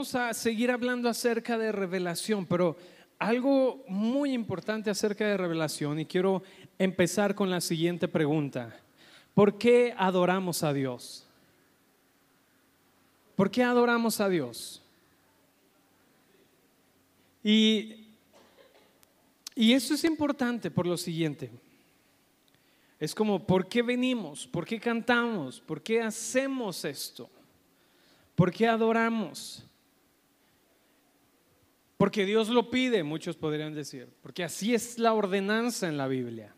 vamos a seguir hablando acerca de revelación, pero algo muy importante acerca de revelación y quiero empezar con la siguiente pregunta. ¿Por qué adoramos a Dios? ¿Por qué adoramos a Dios? Y, y eso es importante por lo siguiente. Es como, ¿por qué venimos? ¿Por qué cantamos? ¿Por qué hacemos esto? ¿Por qué adoramos? Porque Dios lo pide, muchos podrían decir, porque así es la ordenanza en la Biblia.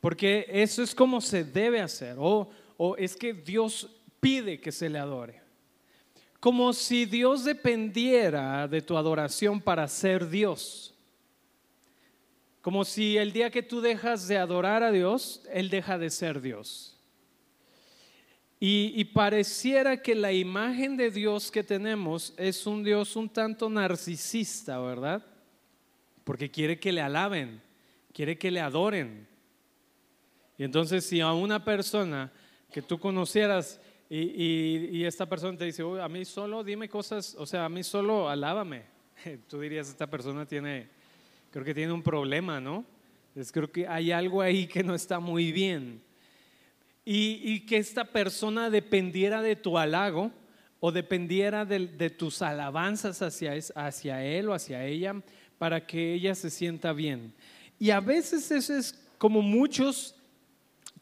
Porque eso es como se debe hacer, o, o es que Dios pide que se le adore. Como si Dios dependiera de tu adoración para ser Dios. Como si el día que tú dejas de adorar a Dios, Él deja de ser Dios. Y, pareciera que la imagen de Dios que tenemos es un Dios un tanto narcisista, ¿verdad? Porque quiere que le alaben, quiere que le adoren. Y entonces si a una persona que tú conocieras y, esta persona te dice, a mí solo dime cosas, o sea, a mí solo alábame, tú dirías, esta persona tiene creo que tiene un problema, ¿no? Es, creo que hay algo ahí que no está muy bien. Y, que esta persona dependiera de tu halago o dependiera de, tus alabanzas hacia, hacia él o hacia ella para que ella se sienta bien. Y a veces eso es como muchos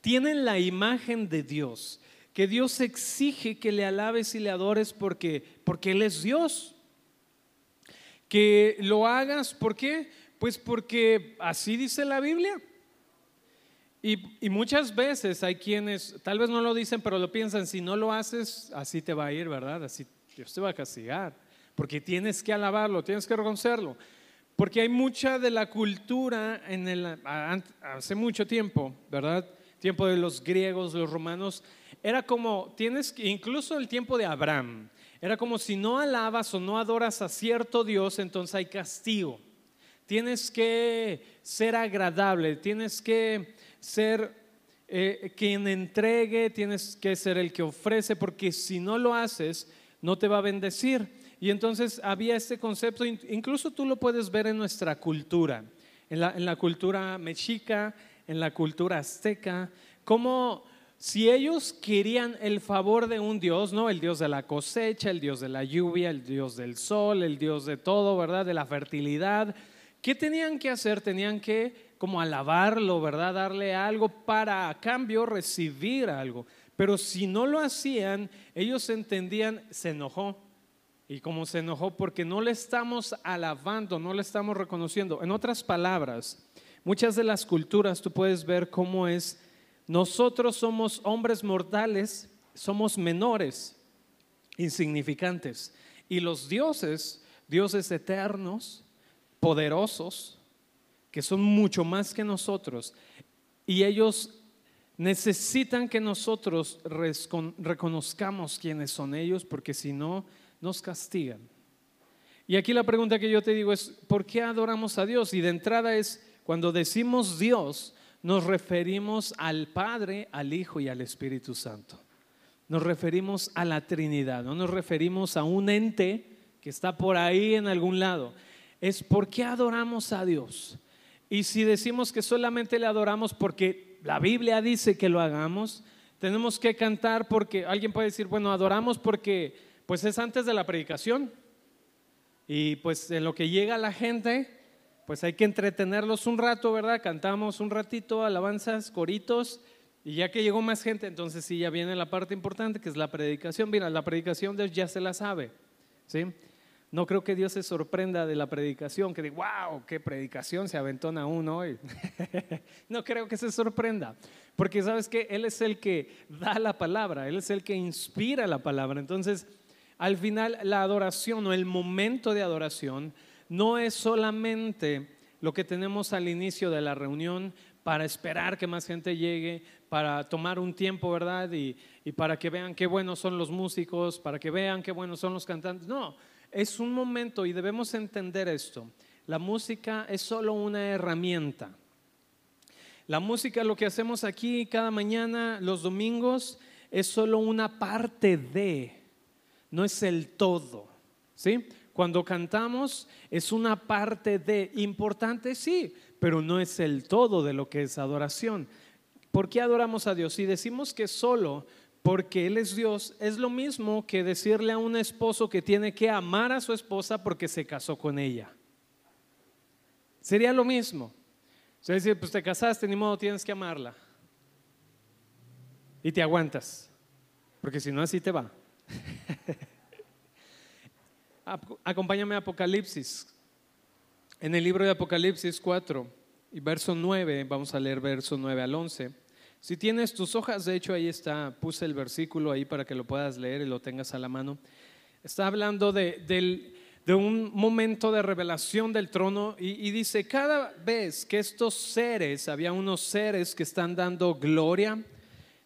tienen la imagen de Dios, que Dios exige que le alabes y le adores porque, porque Él es Dios. Que lo hagas, ¿por qué? Pues porque así dice la Biblia. Y, muchas veces hay quienes, tal vez no lo dicen, pero lo piensan, si no lo haces, así te va a ir, ¿verdad? Así Dios te va a castigar, porque tienes que alabarlo, tienes que reconocerlo. Porque hay mucha de la cultura en el, hace mucho tiempo, ¿verdad? Tiempo de los griegos, los romanos, era como, tienes, incluso el tiempo de Abraham, era como si no alabas o no adoras a cierto Dios, entonces hay castigo. Tienes que ser agradable, tienes que ser eh, quien entregue, tienes que ser el que ofrece, porque si no lo haces, no te va a bendecir. Y entonces había este concepto, incluso tú lo puedes ver en nuestra cultura, en la, en la cultura mexica, en la cultura azteca, como si ellos querían el favor de un Dios, ¿no? El Dios de la cosecha, el Dios de la lluvia, el Dios del sol, el Dios de todo, ¿verdad? De la fertilidad ¿Qué tenían que hacer? Tenían que como alabarlo, ¿verdad? Darle algo para a cambio recibir algo. Pero si no lo hacían, ellos entendían, se enojó. Y como se enojó porque no le estamos alabando, no le estamos reconociendo. En otras palabras, muchas de las culturas tú puedes ver cómo es, nosotros somos hombres mortales, somos menores, insignificantes. Y los dioses, dioses eternos, poderosos, que son mucho más que nosotros, y ellos necesitan que nosotros reconozcamos quiénes son ellos, porque si no, nos castigan. Y aquí la pregunta que yo te digo es, ¿por qué adoramos a Dios? Y de entrada es, cuando decimos Dios, nos referimos al Padre, al Hijo y al Espíritu Santo. Nos referimos a la Trinidad, no nos referimos a un ente que está por ahí en algún lado es por qué adoramos a Dios. Y si decimos que solamente le adoramos porque la Biblia dice que lo hagamos, tenemos que cantar porque alguien puede decir, bueno, adoramos porque pues es antes de la predicación. Y pues en lo que llega la gente, pues hay que entretenerlos un rato, ¿verdad? Cantamos un ratito, alabanzas, coritos, y ya que llegó más gente, entonces sí, ya viene la parte importante, que es la predicación. Mira, la predicación Dios ya se la sabe, ¿sí? No creo que Dios se sorprenda de la predicación, que diga, wow, qué predicación se aventona uno hoy. no creo que se sorprenda, porque sabes que Él es el que da la palabra, Él es el que inspira la palabra. Entonces, al final, la adoración o el momento de adoración no es solamente lo que tenemos al inicio de la reunión para esperar que más gente llegue, para tomar un tiempo, ¿verdad? Y, para que vean qué buenos son los músicos, para que vean qué buenos son los cantantes. No, es un momento y debemos entender esto. La música es solo una herramienta. La música, lo que hacemos aquí cada mañana, los domingos, es solo una parte de, no es el todo. ¿Sí? Cuando cantamos es una parte de importante, sí, pero no es el todo de lo que es adoración. ¿Por qué adoramos a Dios? Si decimos que solo porque Él es Dios, es lo mismo que decirle a un esposo que tiene que amar a su esposa porque se casó con ella. Sería lo mismo. O sea, decir, pues te casaste, ni modo, tienes que amarla. Y te aguantas, porque si no así te va. Acompáñame a Apocalipsis. En el libro de Apocalipsis 4 y verso 9, vamos a leer verso 9 al 11. Si tienes tus hojas, de hecho ahí está, puse el versículo ahí para que lo puedas leer y lo tengas a la mano. Está hablando de, un momento de revelación del trono y, dice, cada vez que estos seres, había unos seres que están dando gloria,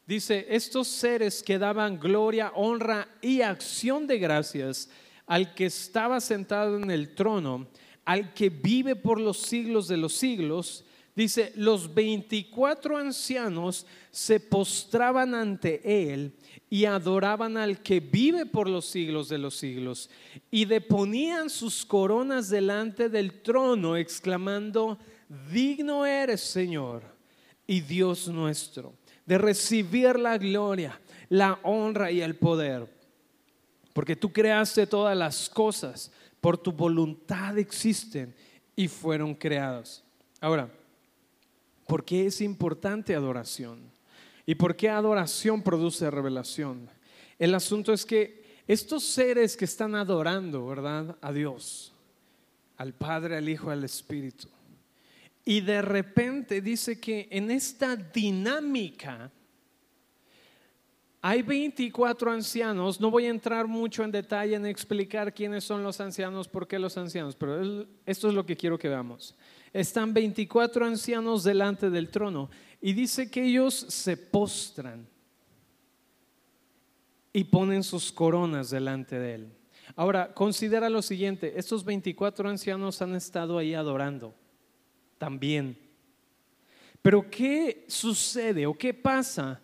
dice, estos seres que daban gloria, honra y acción de gracias, al que estaba sentado en el trono, al que vive por los siglos de los siglos, dice, los 24 ancianos se postraban ante él y adoraban al que vive por los siglos de los siglos y deponían sus coronas delante del trono, exclamando, digno eres Señor y Dios nuestro, de recibir la gloria, la honra y el poder porque tú creaste todas las cosas, por tu voluntad existen y fueron creadas. Ahora, ¿por qué es importante adoración? ¿Y por qué adoración produce revelación? El asunto es que estos seres que están adorando, ¿verdad? A Dios, al Padre, al Hijo, al Espíritu. Y de repente dice que en esta dinámica hay 24 ancianos, no voy a entrar mucho en detalle en explicar quiénes son los ancianos, por qué los ancianos, pero esto es lo que quiero que veamos. Están 24 ancianos delante del trono y dice que ellos se postran y ponen sus coronas delante de él. Ahora, considera lo siguiente, estos 24 ancianos han estado ahí adorando también. Pero ¿qué sucede o qué pasa?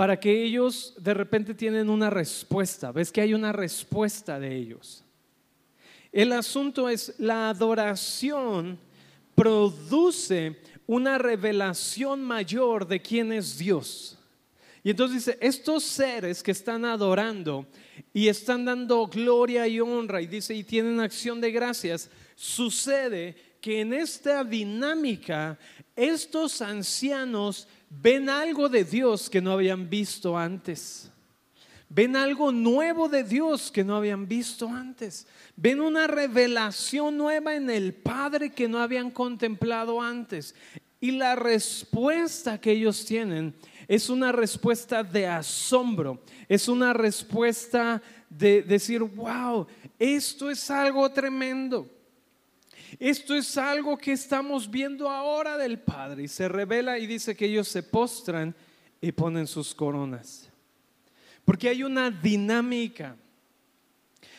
para que ellos de repente tienen una respuesta. ¿Ves que hay una respuesta de ellos? El asunto es la adoración produce una revelación mayor de quién es Dios. Y entonces dice, estos seres que están adorando y están dando gloria y honra y dice, y tienen acción de gracias, sucede que en esta dinámica estos ancianos ven algo de Dios que no habían visto antes. Ven algo nuevo de Dios que no habían visto antes. Ven una revelación nueva en el Padre que no habían contemplado antes. Y la respuesta que ellos tienen es una respuesta de asombro. Es una respuesta de decir, wow, esto es algo tremendo. Esto es algo que estamos viendo ahora del Padre. Y se revela y dice que ellos se postran y ponen sus coronas. Porque hay una dinámica.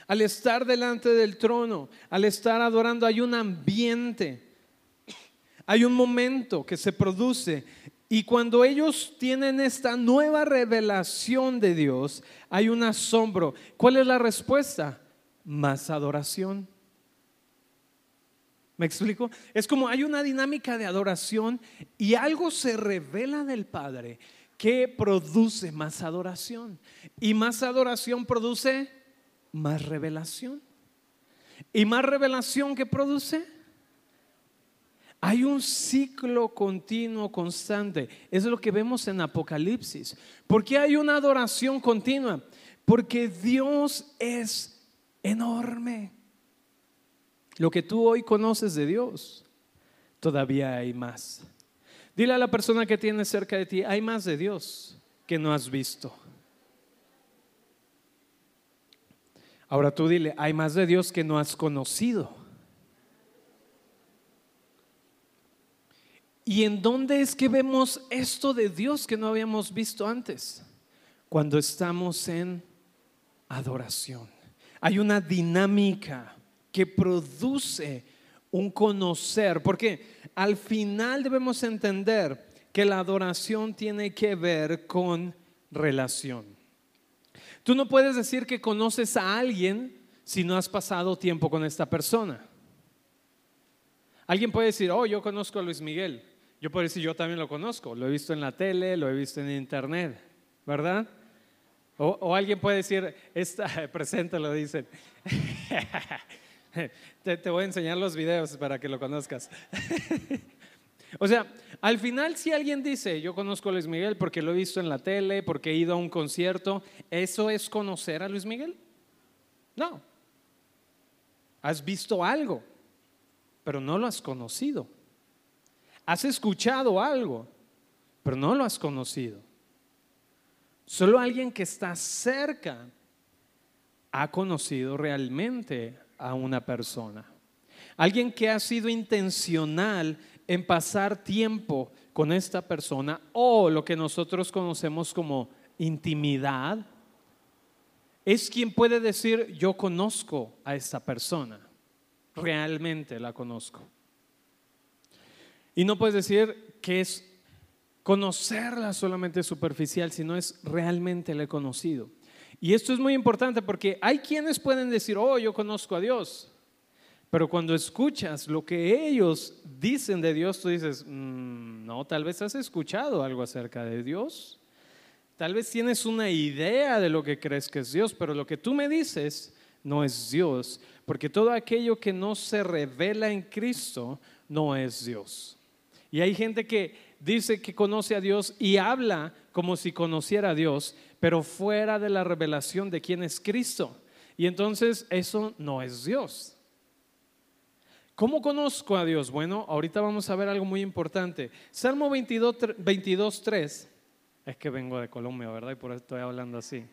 Al estar delante del trono, al estar adorando, hay un ambiente. Hay un momento que se produce y cuando ellos tienen esta nueva revelación de Dios, hay un asombro. ¿Cuál es la respuesta? Más adoración. ¿Me explico? Es como hay una dinámica de adoración y algo se revela del Padre que produce más adoración. Y más adoración produce más revelación. Y más revelación que produce. Hay un ciclo continuo, constante. Es lo que vemos en Apocalipsis. ¿Por qué hay una adoración continua? Porque Dios es enorme. Lo que tú hoy conoces de Dios, todavía hay más. Dile a la persona que tienes cerca de ti, hay más de Dios que no has visto. Ahora tú dile, hay más de Dios que no has conocido. ¿Y en dónde es que vemos esto de Dios que no habíamos visto antes? Cuando estamos en adoración. Hay una dinámica que produce un conocer, porque al final debemos entender que la adoración tiene que ver con relación. Tú no puedes decir que conoces a alguien si no has pasado tiempo con esta persona. Alguien puede decir, oh, yo conozco a Luis Miguel. Yo puedo decir, yo también lo conozco. Lo he visto en la tele, lo he visto en internet, ¿verdad? O, alguien puede decir, esta, presente lo dicen. te, voy a enseñar los videos para que lo conozcas. o sea, al final si alguien dice, yo conozco a Luis Miguel porque lo he visto en la tele, porque he ido a un concierto, ¿eso es conocer a Luis Miguel? No. Has visto algo, pero no lo has conocido. Has escuchado algo, pero no lo has conocido. Solo alguien que está cerca ha conocido realmente a una persona. Alguien que ha sido intencional en pasar tiempo con esta persona o lo que nosotros conocemos como intimidad, es quien puede decir, yo conozco a esta persona, realmente la conozco. Y no puedes decir que es conocerla solamente superficial, sino es realmente la he conocido. Y esto es muy importante porque hay quienes pueden decir, oh, yo conozco a Dios. Pero cuando escuchas lo que ellos dicen de Dios, tú dices, mm, no, tal vez has escuchado algo acerca de Dios. Tal vez tienes una idea de lo que crees que es Dios, pero lo que tú me dices no es Dios, porque todo aquello que no se revela en Cristo no es Dios. Y hay gente que dice que conoce a Dios y habla como si conociera a Dios, pero fuera de la revelación de quién es Cristo. Y entonces eso no es Dios. ¿Cómo conozco a Dios? Bueno, ahorita vamos a ver algo muy importante. Salmo 22, 22 3 es que vengo de Colombia, ¿verdad? Y por eso estoy hablando así.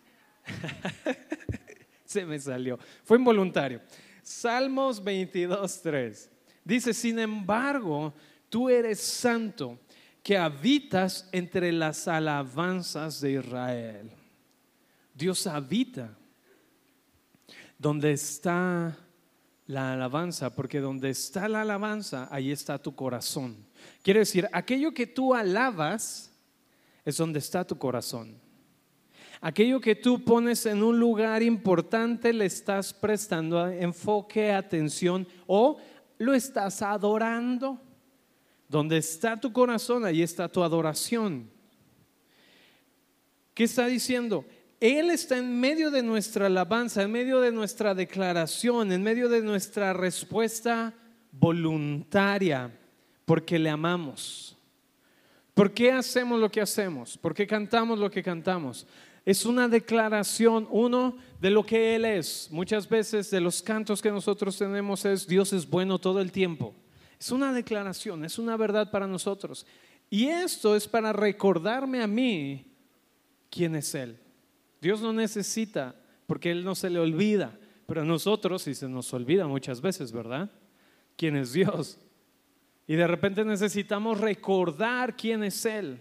Se me salió. Fue involuntario. Salmos 22.3. Dice, sin embargo, tú eres santo que habitas entre las alabanzas de Israel. Dios habita donde está la alabanza, porque donde está la alabanza, ahí está tu corazón. Quiere decir, aquello que tú alabas, es donde está tu corazón. Aquello que tú pones en un lugar importante le estás prestando enfoque, atención o lo estás adorando. Donde está tu corazón, ahí está tu adoración. ¿Qué está diciendo? Él está en medio de nuestra alabanza, en medio de nuestra declaración, en medio de nuestra respuesta voluntaria, porque le amamos. ¿Por qué hacemos lo que hacemos? ¿Por qué cantamos lo que cantamos? Es una declaración, uno, de lo que Él es. Muchas veces de los cantos que nosotros tenemos es Dios es bueno todo el tiempo. Es una declaración, es una verdad para nosotros. Y esto es para recordarme a mí quién es Él. Dios no necesita, porque Él no se le olvida, pero a nosotros sí se nos olvida muchas veces, ¿verdad? ¿Quién es Dios? Y de repente necesitamos recordar quién es Él.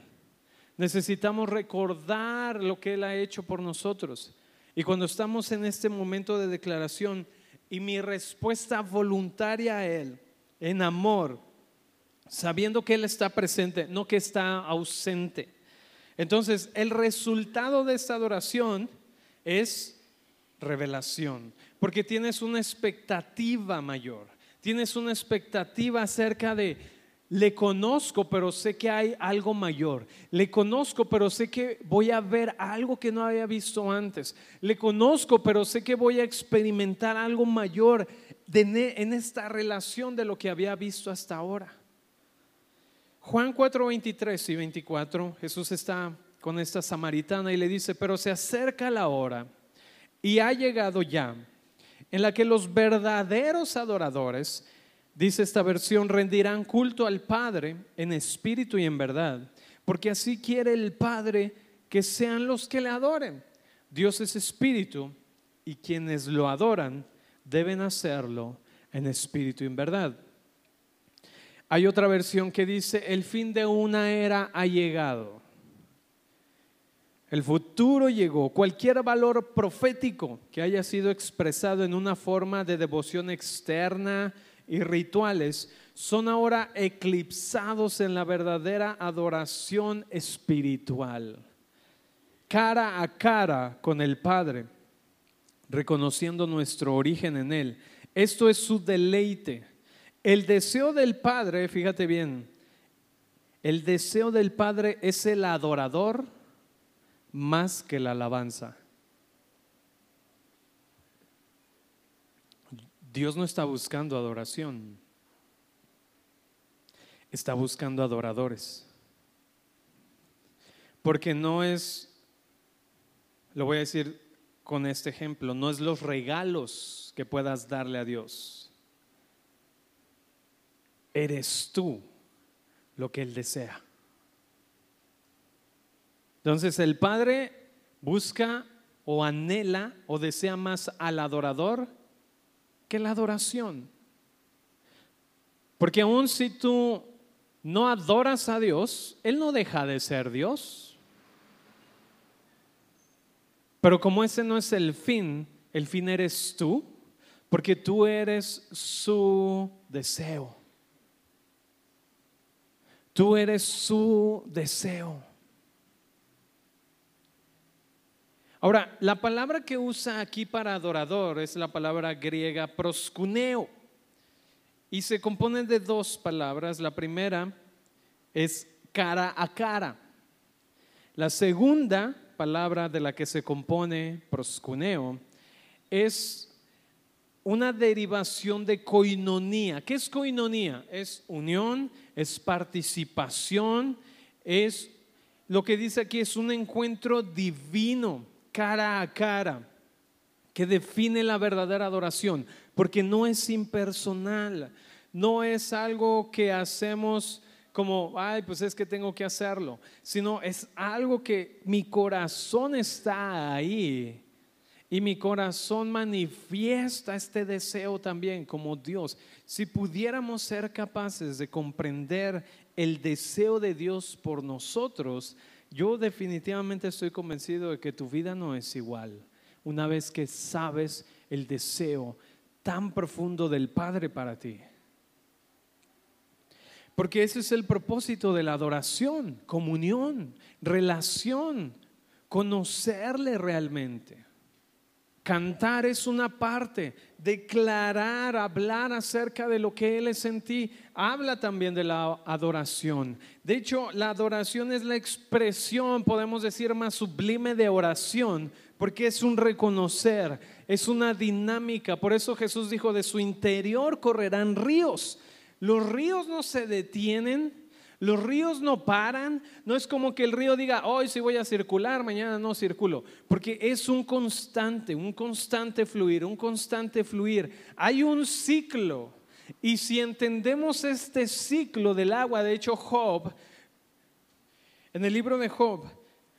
Necesitamos recordar lo que Él ha hecho por nosotros. Y cuando estamos en este momento de declaración y mi respuesta voluntaria a Él, en amor, sabiendo que Él está presente, no que está ausente. Entonces, el resultado de esta adoración es revelación, porque tienes una expectativa mayor tienes una expectativa acerca de, le conozco, pero sé que hay algo mayor. Le conozco, pero sé que voy a ver algo que no había visto antes. Le conozco, pero sé que voy a experimentar algo mayor en esta relación de lo que había visto hasta ahora. Juan 4, 23 y 24, Jesús está con esta samaritana y le dice, pero se acerca la hora y ha llegado ya en la que los verdaderos adoradores, dice esta versión, rendirán culto al Padre en espíritu y en verdad, porque así quiere el Padre que sean los que le adoren. Dios es espíritu y quienes lo adoran deben hacerlo en espíritu y en verdad. Hay otra versión que dice, el fin de una era ha llegado. El futuro llegó. Cualquier valor profético que haya sido expresado en una forma de devoción externa y rituales son ahora eclipsados en la verdadera adoración espiritual, cara a cara con el Padre. reconociendo nuestro origen en Él. Esto es su deleite. El deseo del Padre, fíjate bien, el deseo del Padre es el adorador más que la alabanza. Dios no está buscando adoración, está buscando adoradores. Porque no es, lo voy a decir con este ejemplo, no es los regalos que puedas darle a Dios. Eres tú lo que Él desea. Entonces el Padre busca o anhela o desea más al adorador que la adoración. Porque aun si tú no adoras a Dios, Él no deja de ser Dios. Pero como ese no es el fin, el fin eres tú, porque tú eres su deseo. Tú eres su deseo. Ahora, la palabra que usa aquí para adorador es la palabra griega proscuneo y se compone de dos palabras. La primera es cara a cara. La segunda palabra de la que se compone proscuneo es una derivación de coinonía. ¿Qué es coinonía? Es unión, es participación, es lo que dice aquí es un encuentro divino, cara a cara, que define la verdadera adoración, porque no es impersonal, no es algo que hacemos como, ay, pues es que tengo que hacerlo, sino es algo que mi corazón está ahí y mi corazón manifiesta este deseo también como Dios. Si pudiéramos ser capaces de comprender el deseo de Dios por nosotros, yo definitivamente estoy convencido de que tu vida no es igual. Una vez que sabes el deseo tan profundo del Padre para ti. Porque ese es el propósito de la adoración, comunión, relación, conocerle realmente. Cantar es una parte, declarar, hablar acerca de lo que Él es en ti, habla también de la adoración. De hecho, la adoración es la expresión, podemos decir, más sublime de oración, porque es un reconocer, es una dinámica. Por eso Jesús dijo, de su interior correrán ríos. Los ríos no se detienen, los ríos no paran, no es como que el río diga, hoy sí voy a circular, mañana no circulo, porque es un constante, un constante fluir, un constante fluir. Hay un ciclo. Y si entendemos este ciclo del agua, de hecho Job, en el libro de Job,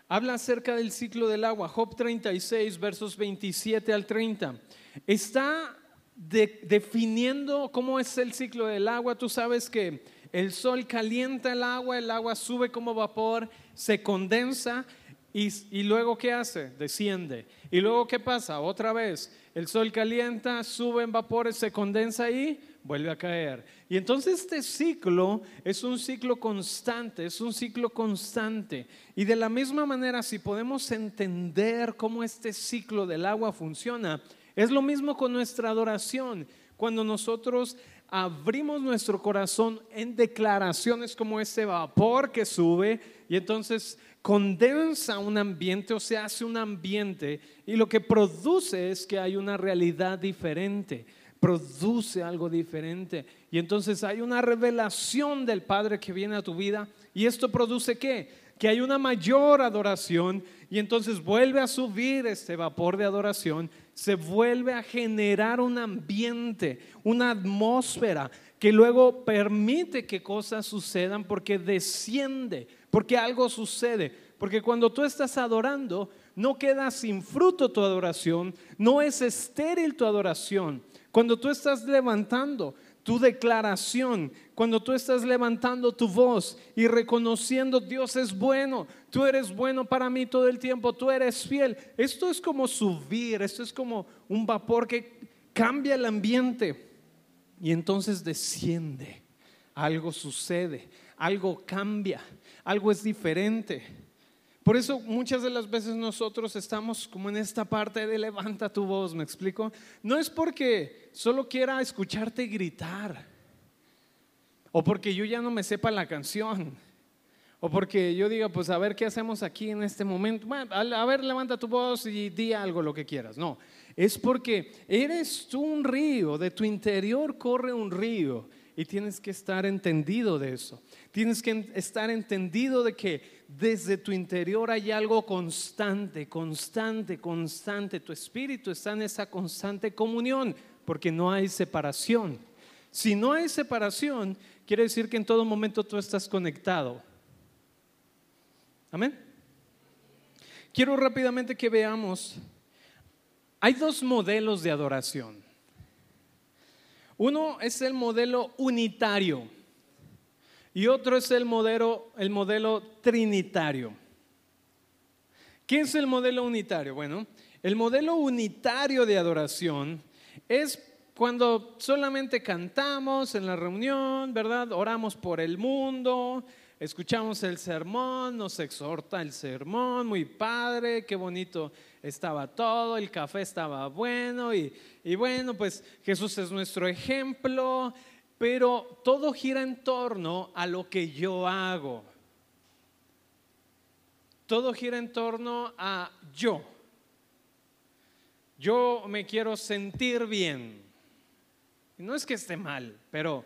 habla acerca del ciclo del agua, Job 36, versos 27 al 30. Está definiendo cómo es el ciclo del agua, tú sabes que el sol calienta el agua, el agua sube como vapor, se condensa y, y, luego ¿qué hace? Desciende. Y luego ¿qué pasa? Otra vez, el sol calienta, sube en vapores, se condensa y vuelve a caer. Y entonces este ciclo es un ciclo constante, es un ciclo constante. Y de la misma manera, si podemos entender cómo este ciclo del agua funciona, es lo mismo con nuestra adoración. Cuando nosotros abrimos nuestro corazón en declaraciones como ese vapor que sube y entonces condensa un ambiente o se hace un ambiente y lo que produce es que hay una realidad diferente, produce algo diferente y entonces hay una revelación del Padre que viene a tu vida y esto produce qué? que hay una mayor adoración y entonces vuelve a subir este vapor de adoración, se vuelve a generar un ambiente, una atmósfera que luego permite que cosas sucedan porque desciende, porque algo sucede, porque cuando tú estás adorando, no queda sin fruto tu adoración, no es estéril tu adoración. Cuando tú estás levantando, tu declaración, cuando tú estás levantando tu voz y reconociendo Dios es bueno, tú eres bueno para mí todo el tiempo, tú eres fiel. Esto es como subir, esto es como un vapor que cambia el ambiente y entonces desciende. Algo sucede, algo cambia, algo es diferente. Por eso muchas de las veces nosotros estamos como en esta parte de levanta tu voz, ¿me explico? No es porque solo quiera escucharte gritar, o porque yo ya no me sepa la canción, o porque yo diga, pues a ver qué hacemos aquí en este momento. Bueno, a ver, levanta tu voz y di algo, lo que quieras. No, es porque eres tú un río, de tu interior corre un río y tienes que estar entendido de eso. Tienes que estar entendido de que desde tu interior hay algo constante, constante, constante. Tu espíritu está en esa constante comunión porque no hay separación. Si no hay separación, quiere decir que en todo momento tú estás conectado. Amén. Quiero rápidamente que veamos, hay dos modelos de adoración. Uno es el modelo unitario y otro es el modelo, el modelo trinitario. ¿Qué es el modelo unitario? Bueno, el modelo unitario de adoración es cuando solamente cantamos en la reunión, ¿verdad? Oramos por el mundo, escuchamos el sermón, nos exhorta el sermón, muy padre, qué bonito estaba todo, el café estaba bueno y, y bueno, pues Jesús es nuestro ejemplo, pero todo gira en torno a lo que yo hago. Todo gira en torno a yo. Yo me quiero sentir bien. no es que esté mal, pero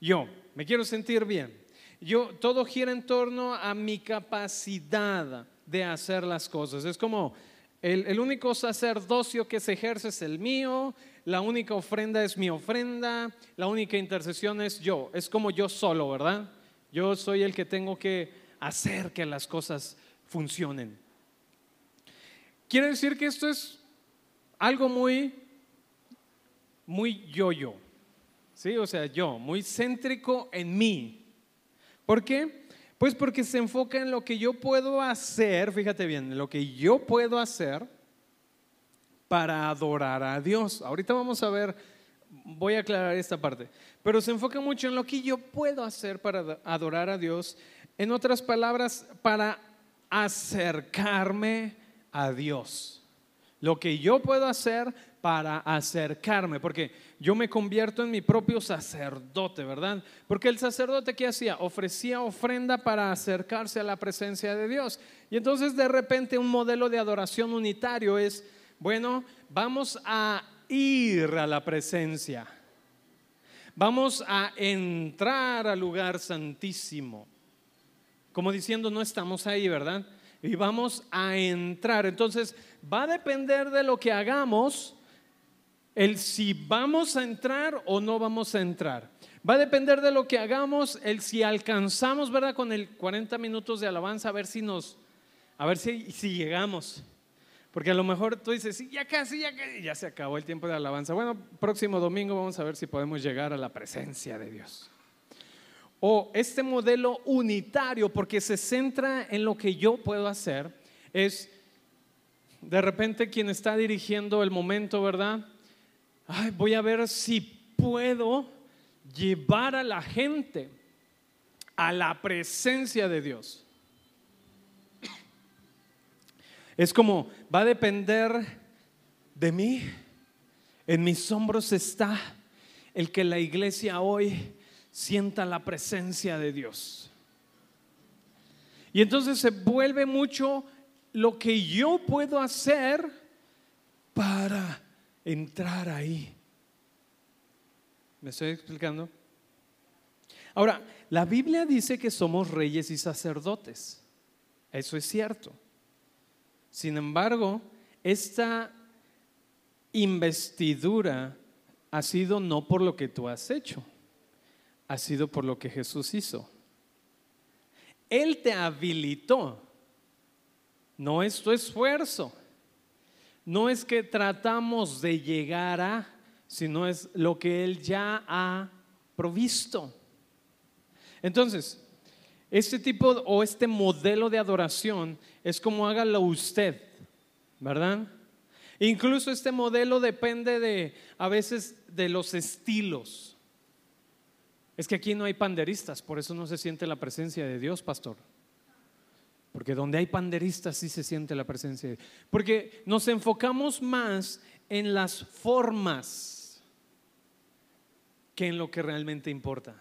yo me quiero sentir bien. Yo todo gira en torno a mi capacidad de hacer las cosas. Es como el, el único sacerdocio que se ejerce es el mío, la única ofrenda es mi ofrenda, la única intercesión es yo, es como yo solo, ¿verdad? Yo soy el que tengo que hacer que las cosas funcionen. Quiere decir que esto es algo muy, muy yo-yo, ¿sí? O sea, yo, muy céntrico en mí. ¿Por qué? Pues porque se enfoca en lo que yo puedo hacer, fíjate bien, en lo que yo puedo hacer para adorar a Dios. Ahorita vamos a ver, voy a aclarar esta parte, pero se enfoca mucho en lo que yo puedo hacer para adorar a Dios. En otras palabras, para acercarme a Dios. Lo que yo puedo hacer para acercarme, porque yo me convierto en mi propio sacerdote, ¿verdad? Porque el sacerdote ¿qué hacía? Ofrecía ofrenda para acercarse a la presencia de Dios. Y entonces de repente un modelo de adoración unitario es bueno, vamos a ir a la presencia. Vamos a entrar al lugar santísimo. Como diciendo, no estamos ahí, ¿verdad? Y vamos a entrar. Entonces, va a depender de lo que hagamos el si vamos a entrar o no vamos a entrar. Va a depender de lo que hagamos, el si alcanzamos, ¿verdad? Con el 40 minutos de alabanza, a ver si nos, a ver si, si llegamos. Porque a lo mejor tú dices, sí, ya casi, ya casi, ya se acabó el tiempo de alabanza. Bueno, próximo domingo vamos a ver si podemos llegar a la presencia de Dios. O este modelo unitario, porque se centra en lo que yo puedo hacer, es de repente quien está dirigiendo el momento, ¿verdad? Voy a ver si puedo llevar a la gente a la presencia de Dios. Es como, va a depender de mí. En mis hombros está el que la iglesia hoy sienta la presencia de Dios. Y entonces se vuelve mucho lo que yo puedo hacer para entrar ahí. ¿Me estoy explicando? Ahora, la Biblia dice que somos reyes y sacerdotes. Eso es cierto. Sin embargo, esta investidura ha sido no por lo que tú has hecho, ha sido por lo que Jesús hizo. Él te habilitó, no es tu esfuerzo, no es que tratamos de llegar a, sino es lo que Él ya ha provisto. Entonces, este tipo o este modelo de adoración es como hágalo usted, ¿verdad? Incluso este modelo depende de a veces de los estilos. Es que aquí no hay panderistas, por eso no se siente la presencia de Dios, pastor. Porque donde hay panderistas sí se siente la presencia de Dios. Porque nos enfocamos más en las formas que en lo que realmente importa.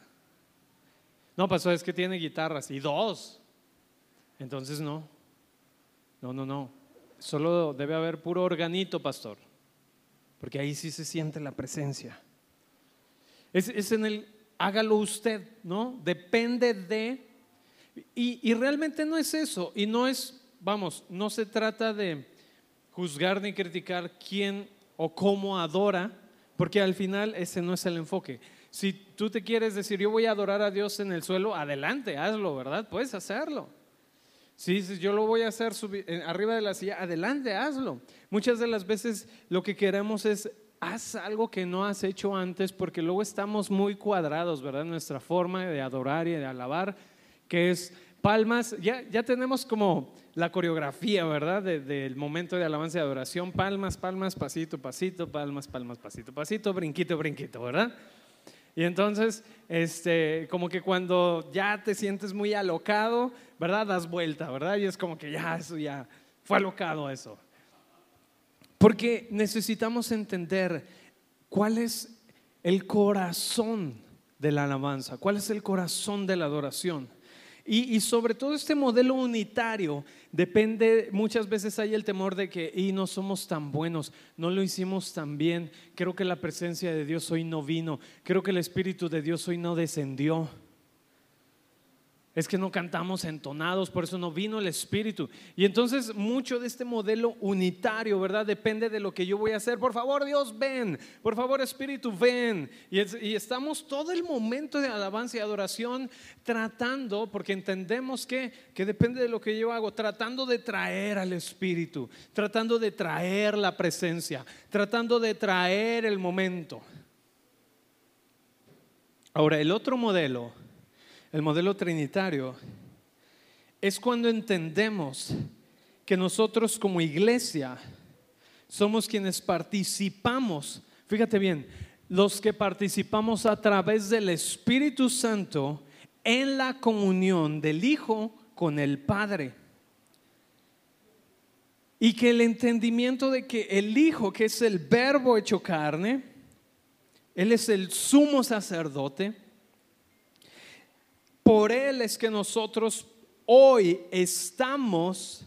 No, pasó, es que tiene guitarras y dos. Entonces no. No, no, no. Solo debe haber puro organito, pastor. Porque ahí sí se siente la presencia. Es, es en el hágalo usted, ¿no? Depende de... Y, realmente no es eso. Y no es, vamos, no se trata de juzgar ni criticar quién o cómo adora, porque al final ese no es el enfoque. Si tú te quieres decir, yo voy a adorar a Dios en el suelo, adelante, hazlo, ¿verdad? Puedes hacerlo. Si dices, yo lo voy a hacer arriba de la silla, adelante, hazlo. Muchas de las veces lo que queremos es, haz algo que no has hecho antes, porque luego estamos muy cuadrados, ¿verdad? Nuestra forma de adorar y de alabar, que es palmas, ya, ya tenemos como la coreografía, ¿verdad? del momento de alabanza y adoración, palmas, palmas, pasito, pasito, palmas, palmas, pasito, pasito, brinquito, brinquito, ¿verdad? Y entonces, este, como que cuando ya te sientes muy alocado, ¿verdad? Das vuelta, ¿verdad? Y es como que ya, eso ya fue alocado eso. Porque necesitamos entender cuál es el corazón de la alabanza, cuál es el corazón de la adoración. Y, sobre todo este modelo unitario depende, muchas veces hay el temor de que, y no somos tan buenos, no lo hicimos tan bien, creo que la presencia de Dios hoy no vino, creo que el Espíritu de Dios hoy no descendió es que no cantamos entonados, por eso no vino el Espíritu. Y entonces mucho de este modelo unitario, ¿verdad? Depende de lo que yo voy a hacer. Por favor, Dios, ven. Por favor, Espíritu, ven. Y, estamos todo el momento de alabanza y adoración tratando, porque entendemos que, que depende de lo que yo hago, tratando de traer al Espíritu, tratando de traer la presencia, tratando de traer el momento. Ahora, el otro modelo el modelo trinitario, es cuando entendemos que nosotros como iglesia somos quienes participamos, fíjate bien, los que participamos a través del Espíritu Santo en la comunión del Hijo con el Padre. Y que el entendimiento de que el Hijo, que es el verbo hecho carne, Él es el sumo sacerdote, por Él es que nosotros hoy estamos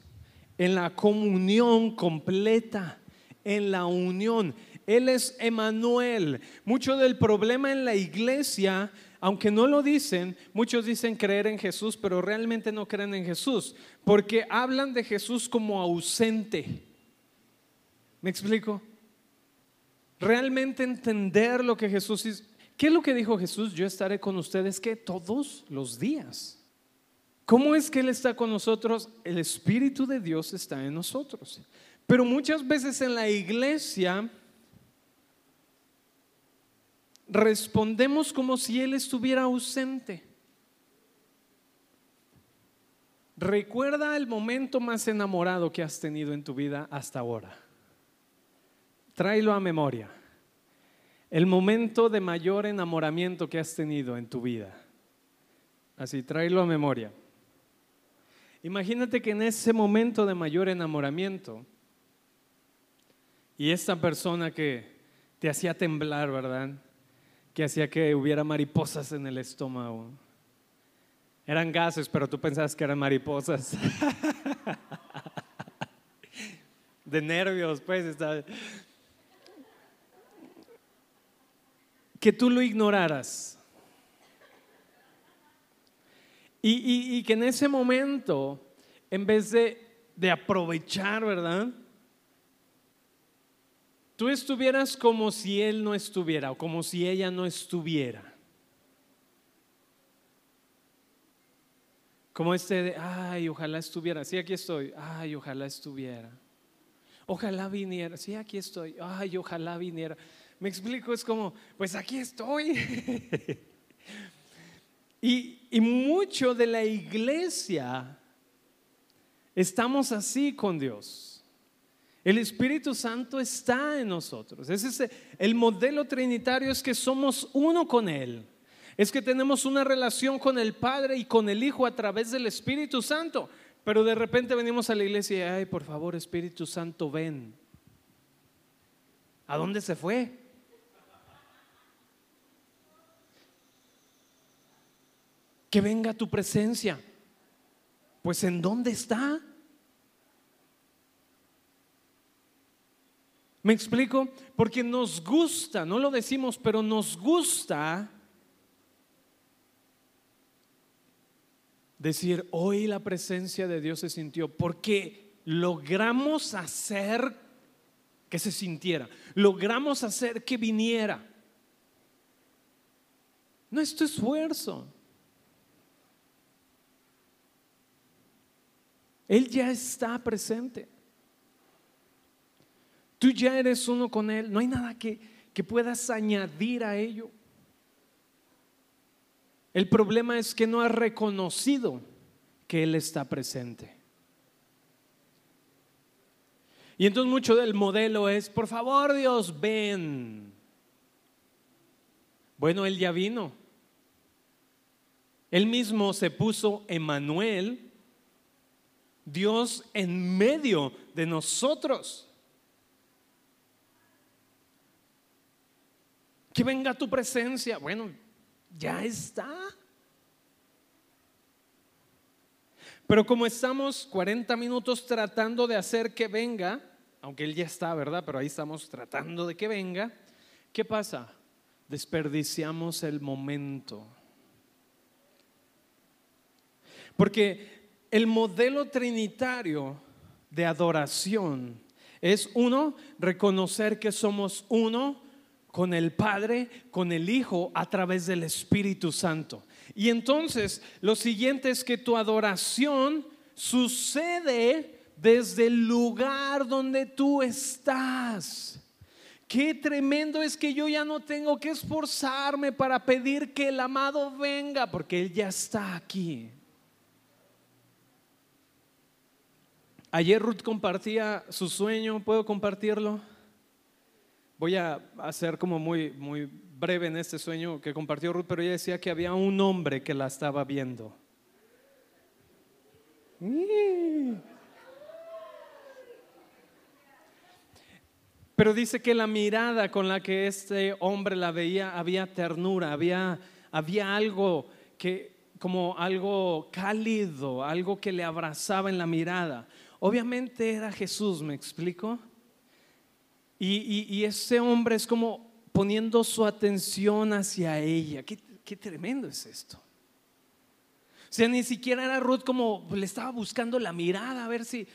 en la comunión completa, en la unión. Él es Emanuel. Mucho del problema en la iglesia, aunque no lo dicen, muchos dicen creer en Jesús, pero realmente no creen en Jesús, porque hablan de Jesús como ausente. ¿Me explico? Realmente entender lo que Jesús. ¿Qué es lo que dijo Jesús? Yo estaré con ustedes que todos los días. ¿Cómo es que Él está con nosotros? El Espíritu de Dios está en nosotros. Pero muchas veces en la iglesia respondemos como si Él estuviera ausente. Recuerda el momento más enamorado que has tenido en tu vida hasta ahora. Tráelo a memoria el momento de mayor enamoramiento que has tenido en tu vida. Así, tráelo a memoria. Imagínate que en ese momento de mayor enamoramiento y esta persona que te hacía temblar, ¿verdad? Que hacía que hubiera mariposas en el estómago. Eran gases, pero tú pensabas que eran mariposas. de nervios, pues. Está que tú lo ignoraras. Y, que en ese momento, en vez de, de aprovechar, ¿verdad? Tú estuvieras como si él no estuviera o como si ella no estuviera. Como este de, ay, ojalá estuviera. Sí, aquí estoy. Ay, ojalá estuviera. Ojalá viniera. Sí, aquí estoy. Ay, ojalá viniera. Me explico, es como, pues aquí estoy. y, y mucho de la iglesia estamos así con Dios. El Espíritu Santo está en nosotros. Ese es el modelo trinitario es que somos uno con Él. Es que tenemos una relación con el Padre y con el Hijo a través del Espíritu Santo. Pero de repente venimos a la iglesia y, ay, por favor, Espíritu Santo, ven. ¿A dónde se fue? Que venga tu presencia. Pues ¿en dónde está? ¿Me explico? Porque nos gusta, no lo decimos, pero nos gusta decir, hoy la presencia de Dios se sintió, porque logramos hacer que se sintiera, logramos hacer que viniera. No es tu esfuerzo. Él ya está presente. Tú ya eres uno con Él. No hay nada que, que puedas añadir a ello. El problema es que no has reconocido que Él está presente. Y entonces mucho del modelo es, por favor Dios, ven. Bueno, Él ya vino. Él mismo se puso Emanuel, Dios en medio de nosotros. Que venga tu presencia. Bueno, ya está. Pero como estamos 40 minutos tratando de hacer que venga, aunque Él ya está, ¿verdad? Pero ahí estamos tratando de que venga, ¿qué pasa? Desperdiciamos el momento. Porque el modelo trinitario de adoración es uno, reconocer que somos uno con el Padre, con el Hijo, a través del Espíritu Santo. Y entonces lo siguiente es que tu adoración sucede desde el lugar donde tú estás. Qué tremendo es que yo ya no tengo que esforzarme para pedir que el amado venga, porque Él ya está aquí. Ayer Ruth compartía su sueño, ¿puedo compartirlo? Voy a hacer como muy, muy breve en este sueño que compartió Ruth, pero ella decía que había un hombre que la estaba viendo. Pero dice que la mirada con la que este hombre la veía había ternura, había, había algo que, como algo cálido, algo que le abrazaba en la mirada. Obviamente era Jesús, ¿me explico? Y, ese hombre es como poniendo su atención hacia ella. ¿Qué, qué tremendo es esto. O sea, ni siquiera era Ruth como le estaba buscando la mirada a ver si...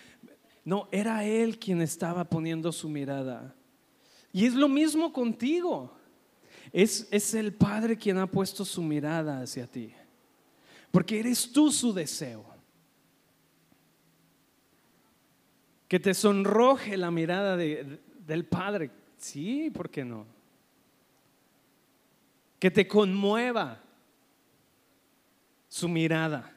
No, era él quien estaba poniendo su mirada. Y es lo mismo contigo. Es, es el Padre quien ha puesto su mirada hacia ti. Porque eres tú su deseo. Que te sonroje la mirada de, del Padre. Sí, ¿por qué no? Que te conmueva su mirada.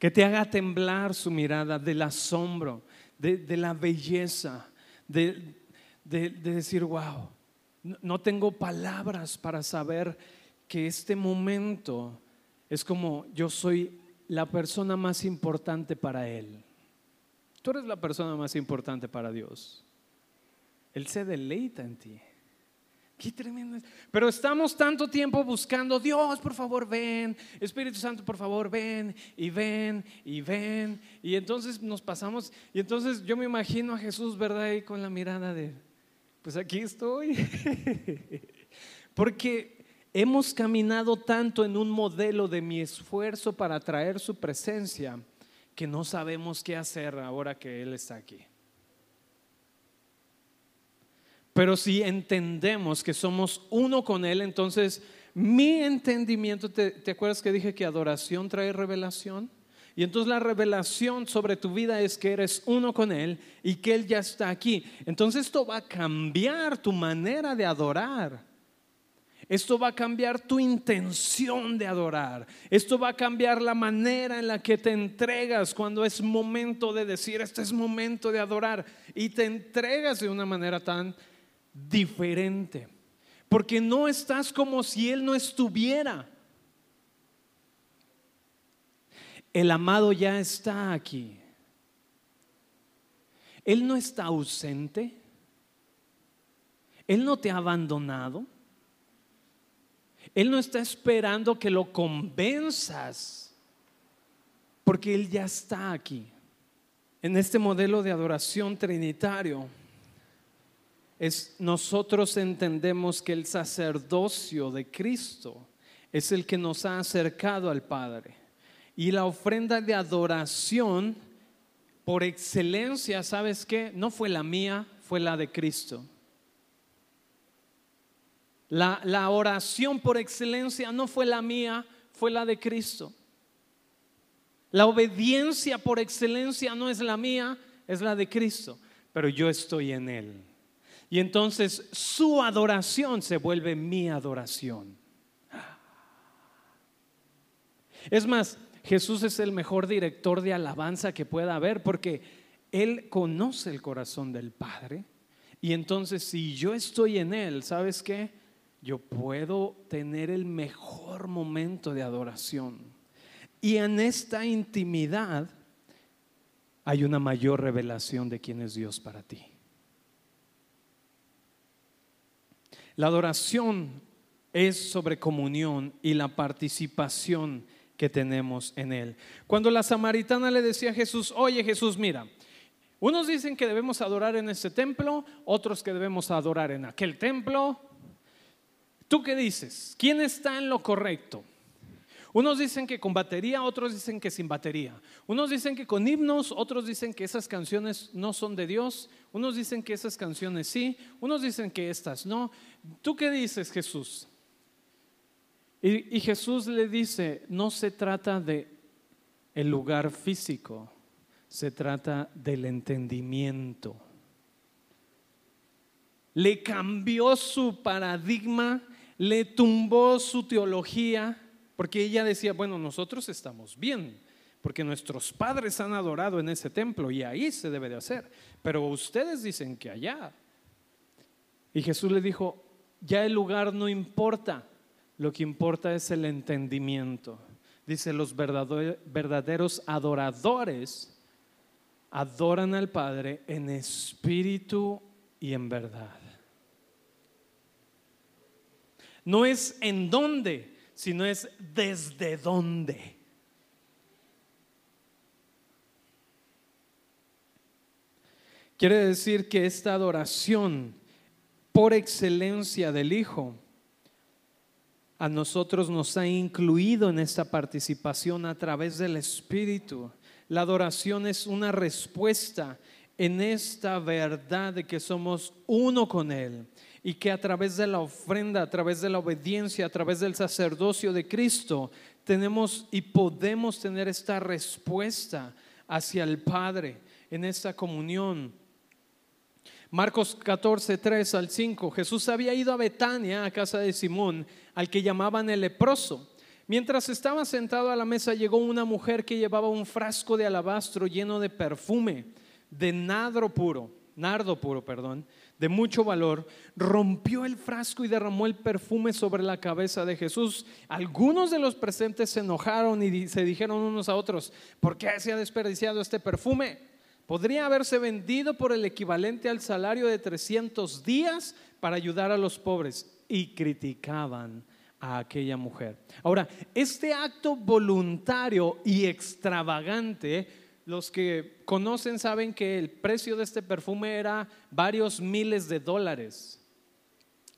Que te haga temblar su mirada del asombro, de, la belleza, de, decir, wow, no tengo palabras para saber que este momento es como yo soy la persona más importante para Él. Tú eres la persona más importante para Dios. Él se deleita en ti. Qué tremendo. Pero estamos tanto tiempo buscando, Dios, por favor, ven, Espíritu Santo, por favor, ven, y ven, y ven. Y entonces nos pasamos, y entonces yo me imagino a Jesús, ¿verdad? Ahí con la mirada de, pues aquí estoy. Porque hemos caminado tanto en un modelo de mi esfuerzo para traer su presencia que no sabemos qué hacer ahora que Él está aquí. Pero si entendemos que somos uno con Él, entonces mi entendimiento, ¿te, acuerdas que dije que adoración trae revelación? Y entonces la revelación sobre tu vida es que eres uno con Él y que Él ya está aquí. Entonces esto va a cambiar tu manera de adorar. Esto va a cambiar tu intención de adorar. Esto va a cambiar la manera en la que te entregas cuando es momento de decir, este es momento de adorar. Y te entregas de una manera tan diferente. Porque no estás como si Él no estuviera. El amado ya está aquí. Él no está ausente. Él no te ha abandonado. Él no está esperando que lo convenzas, porque Él ya está aquí. En este modelo de adoración trinitario, es, nosotros entendemos que el sacerdocio de Cristo es el que nos ha acercado al Padre. Y la ofrenda de adoración, por excelencia, ¿sabes qué? No fue la mía, fue la de Cristo. La, oración por excelencia no fue la mía, fue la de Cristo. La obediencia por excelencia no es la mía, es la de Cristo, pero yo estoy en Él. Y entonces su adoración se vuelve mi adoración. Es más, Jesús es el mejor director de alabanza que pueda haber porque Él conoce el corazón del Padre. Y entonces si yo estoy en Él, ¿sabes qué? Yo puedo tener el mejor momento de adoración. Y en esta intimidad hay una mayor revelación de quién es Dios para ti. La adoración es sobre comunión y la participación que tenemos en Él. Cuando la samaritana le decía a Jesús, oye Jesús, mira, unos dicen que debemos adorar en este templo, otros que debemos adorar en aquel templo. ¿Tú qué dices? ¿Quién está en lo correcto? Unos dicen que con batería, otros dicen que sin batería. Unos dicen que con himnos, otros dicen que esas canciones no son de Dios. Unos dicen que esas canciones sí, unos dicen que estas no. ¿Tú qué dices, Jesús? Y, Jesús le dice, no se trata de el lugar físico, se trata del entendimiento. Le cambió su paradigma, le tumbó su teología, porque ella decía, bueno, nosotros estamos bien, porque nuestros padres han adorado en ese templo y ahí se debe de hacer, pero ustedes dicen que allá. Y Jesús le dijo, ya el lugar no importa, lo que importa es el entendimiento. Dice, los verdaderos adoradores adoran al Padre en espíritu y en verdad. No es en dónde, sino es desde dónde. Quiere decir que esta adoración por excelencia del Hijo a nosotros nos ha incluido en esta participación a través del Espíritu. La adoración es una respuesta en esta verdad de que somos uno con Él y que a través de la ofrenda, a través de la obediencia, a través del sacerdocio de Cristo, tenemos y podemos tener esta respuesta hacia el Padre en esta comunión. Marcos 14, 3 al 5, Jesús había ido a Betania, a casa de Simón, al que llamaban el leproso. Mientras estaba sentado a la mesa llegó una mujer que llevaba un frasco de alabastro lleno de perfume, de nardo puro, nardo puro, perdón, de mucho valor, rompió el frasco y derramó el perfume sobre la cabeza de Jesús. Algunos de los presentes se enojaron y se dijeron unos a otros, ¿por qué se ha desperdiciado este perfume? Podría haberse vendido por el equivalente al salario de 300 días para ayudar a los pobres y criticaban a aquella mujer. Ahora, este acto voluntario y extravagante, los que conocen saben que el precio de este perfume era varios miles de dólares.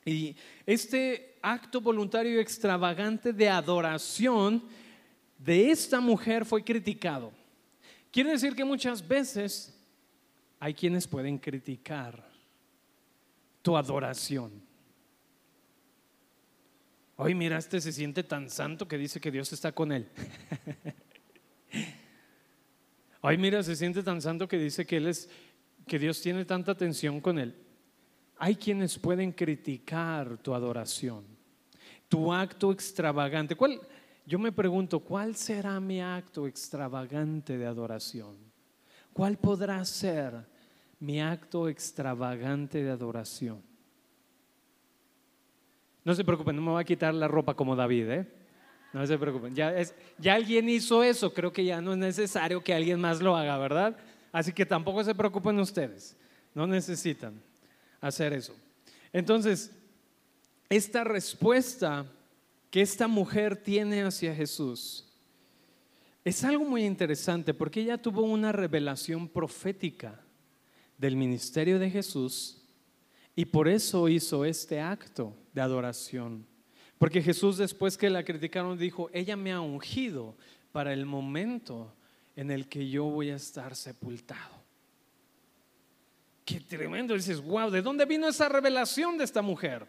Y este acto voluntario y extravagante de adoración de esta mujer fue criticado. Quiere decir que muchas veces hay quienes pueden criticar tu adoración. Hoy mira, este se siente tan santo que dice que Dios está con él. Hoy mira, se siente tan santo que dice que él es que Dios tiene tanta atención con él. Hay quienes pueden criticar tu adoración, tu acto extravagante. ¿Cuál? Yo me pregunto, ¿cuál será mi acto extravagante de adoración? ¿Cuál podrá ser mi acto extravagante de adoración? No se preocupen, no me voy a quitar la ropa como David, ¿eh? No se preocupen. Ya, es, ya alguien hizo eso. Creo que ya no es necesario que alguien más lo haga, ¿verdad? Así que tampoco se preocupen ustedes. No necesitan hacer eso. Entonces, esta respuesta que esta mujer tiene hacia Jesús es algo muy interesante porque ella tuvo una revelación profética del ministerio de Jesús y por eso hizo este acto de adoración. Porque Jesús después que la criticaron dijo, ella me ha ungido para el momento en el que yo voy a estar sepultado. Qué tremendo. Dices, wow, ¿de dónde vino esa revelación de esta mujer?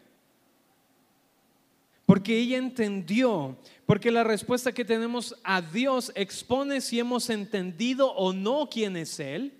Porque ella entendió, porque la respuesta que tenemos a Dios expone si hemos entendido o no quién es Él.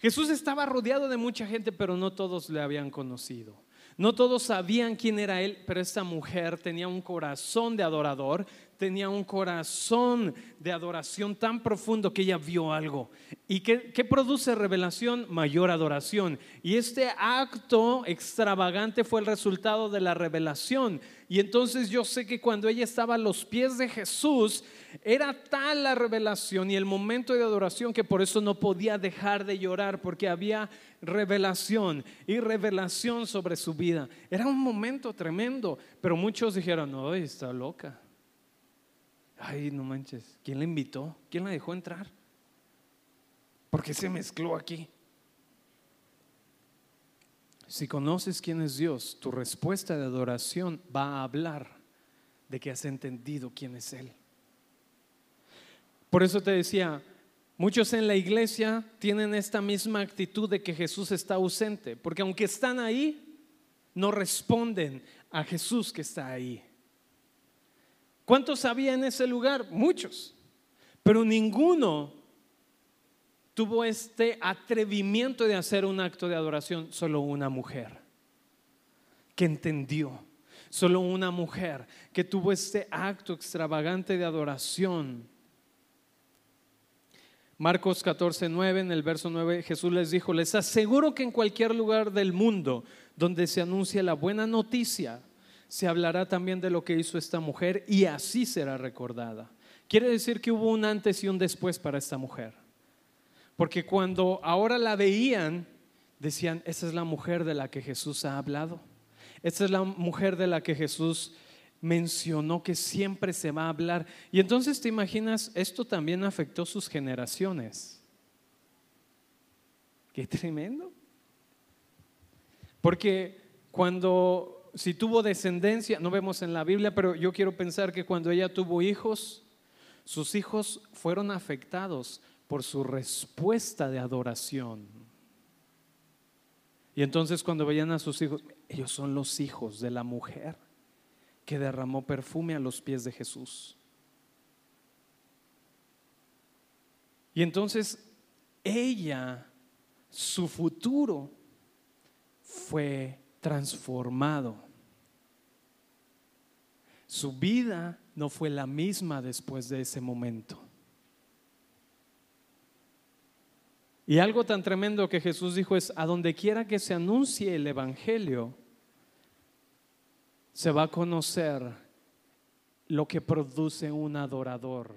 Jesús estaba rodeado de mucha gente, pero no todos le habían conocido. No todos sabían quién era Él, pero esta mujer tenía un corazón de adorador, tenía un corazón de adoración tan profundo que ella vio algo. ¿Y qué, produce revelación? Mayor adoración. Y este acto extravagante fue el resultado de la revelación. Y entonces yo sé que cuando ella estaba a los pies de Jesús, era tal la revelación y el momento de adoración que por eso no podía dejar de llorar porque había revelación y revelación sobre su vida. Era un momento tremendo, pero muchos dijeron, no, está loca. Ay, no manches, ¿quién la invitó? ¿Quién la dejó entrar? ¿Por qué se mezcló aquí? Si conoces quién es Dios, tu respuesta de adoración va a hablar de que has entendido quién es Él. Por eso te decía, muchos en la iglesia tienen esta misma actitud de que Jesús está ausente, porque aunque están ahí, no responden a Jesús que está ahí. ¿Cuántos había en ese lugar? Muchos. Pero ninguno tuvo este atrevimiento de hacer un acto de adoración, solo una mujer que entendió, solo una mujer que tuvo este acto extravagante de adoración. Marcos 14, 9, en el verso 9, Jesús les dijo, les aseguro que en cualquier lugar del mundo donde se anuncia la buena noticia, se hablará también de lo que hizo esta mujer y así será recordada. Quiere decir que hubo un antes y un después para esta mujer. Porque cuando ahora la veían, decían, esa es la mujer de la que Jesús ha hablado. Esa es la mujer de la que Jesús mencionó que siempre se va a hablar. Y entonces te imaginas, esto también afectó sus generaciones. Qué tremendo. Porque cuando si tuvo descendencia, no vemos en la Biblia, pero yo quiero pensar que cuando ella tuvo hijos, sus hijos fueron afectados por su respuesta de adoración. Y entonces cuando veían a sus hijos, ellos son los hijos de la mujer que derramó perfume a los pies de Jesús. Y entonces ella, su futuro fue transformado. Su vida no fue la misma después de ese momento. Y algo tan tremendo que Jesús dijo es, a donde quiera que se anuncie el Evangelio, se va a conocer lo que produce un adorador.